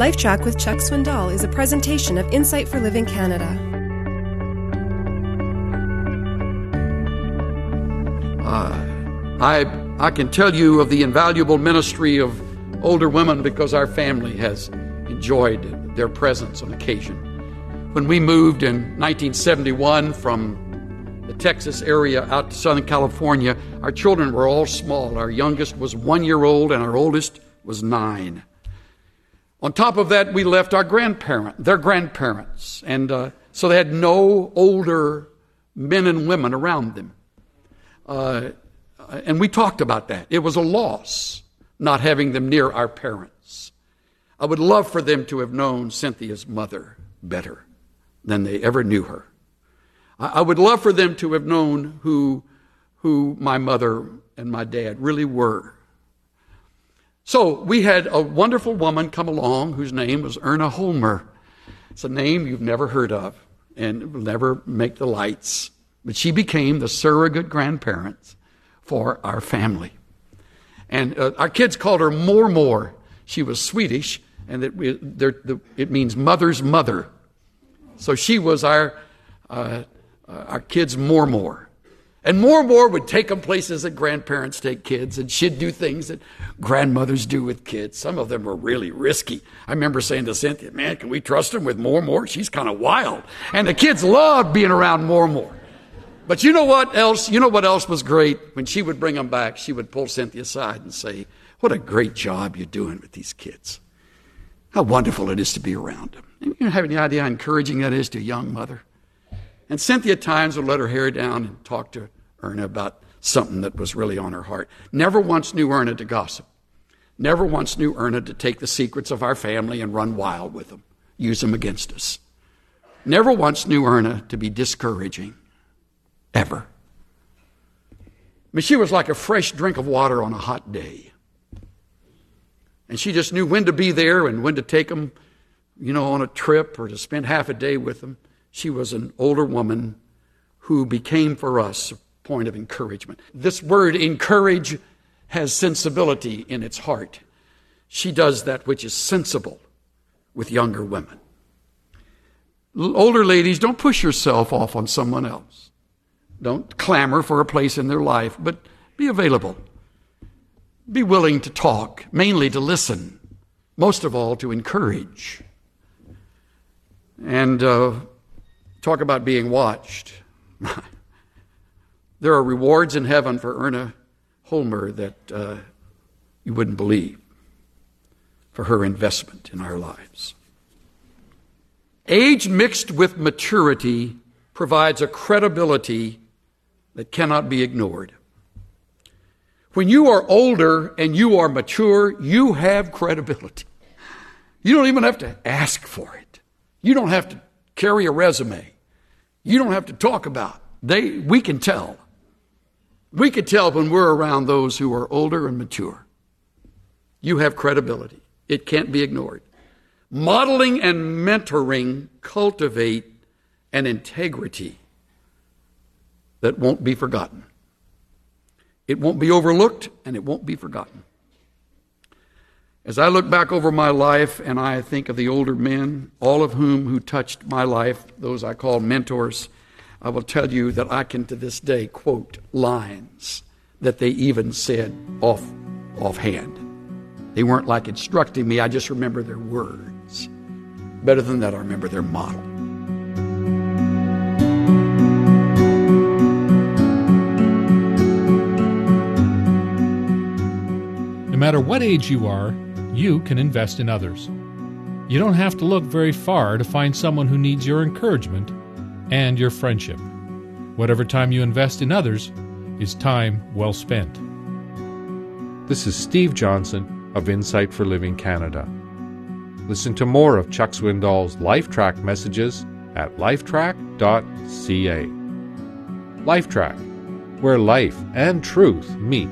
LifeTrac with Chuck Swindoll is a presentation of Insight for Living Canada. Uh, I, I can tell you of the invaluable ministry of older women because our family has enjoyed their presence on occasion. When we moved in 1971 from the Texas area out to Southern California, our children were all small. Our youngest was one year old and our oldest was nine. On top of that, we left our grandparent, their grandparents, and uh, so they had no older men and women around them. Uh, and we talked about that. It was a loss not having them near our parents. I would love for them to have known Cynthia's mother better than they ever knew her. I, I would love for them to have known who, who my mother and my dad really were. So we had a wonderful woman come along whose name was Erna Holmer. It's a name you've never heard of and will never make the lights. But she became the surrogate grandparents for our family. And uh, our kids called her More More. She was Swedish, and it, it means mother's mother. So she was our, uh, uh, our kids' More More. And more and more would take them places that grandparents take kids, and she'd do things that grandmothers do with kids. Some of them were really risky. I remember saying to Cynthia, Man, can we trust him with more and more? She's kind of wild. And the kids loved being around more and more. But you know what else? You know what else was great? When she would bring them back, she would pull Cynthia aside and say, What a great job you're doing with these kids. How wonderful it is to be around them. You don't have any idea how encouraging that is to a young mother. And Cynthia times would let her hair down and talk to Erna about something that was really on her heart. Never once knew Erna to gossip. Never once knew Erna to take the secrets of our family and run wild with them, use them against us. Never once knew Erna to be discouraging. Ever. I mean, she was like a fresh drink of water on a hot day. And she just knew when to be there and when to take them, you know, on a trip or to spend half a day with them. She was an older woman who became for us a point of encouragement. This word encourage has sensibility in its heart. She does that which is sensible with younger women. Older ladies, don't push yourself off on someone else. Don't clamor for a place in their life, but be available. Be willing to talk, mainly to listen, most of all to encourage. And uh, Talk about being watched. there are rewards in heaven for Erna Holmer that uh, you wouldn't believe for her investment in our lives. Age mixed with maturity provides a credibility that cannot be ignored. When you are older and you are mature, you have credibility. You don't even have to ask for it. You don't have to carry a resume. You don't have to talk about. They we can tell. We can tell when we're around those who are older and mature. You have credibility. It can't be ignored. Modeling and mentoring cultivate an integrity that won't be forgotten. It won't be overlooked and it won't be forgotten. As I look back over my life and I think of the older men, all of whom who touched my life, those I call mentors, I will tell you that I can to this day quote lines that they even said off offhand. They weren't like instructing me, I just remember their words. Better than that, I remember their model. No matter what age you are, you can invest in others. You don't have to look very far to find someone who needs your encouragement and your friendship. Whatever time you invest in others is time well spent. This is Steve Johnson of Insight for Living Canada. Listen to more of Chuck Swindoll's LifeTrac messages at lifetrac.ca. LifeTrac, where life and truth meet.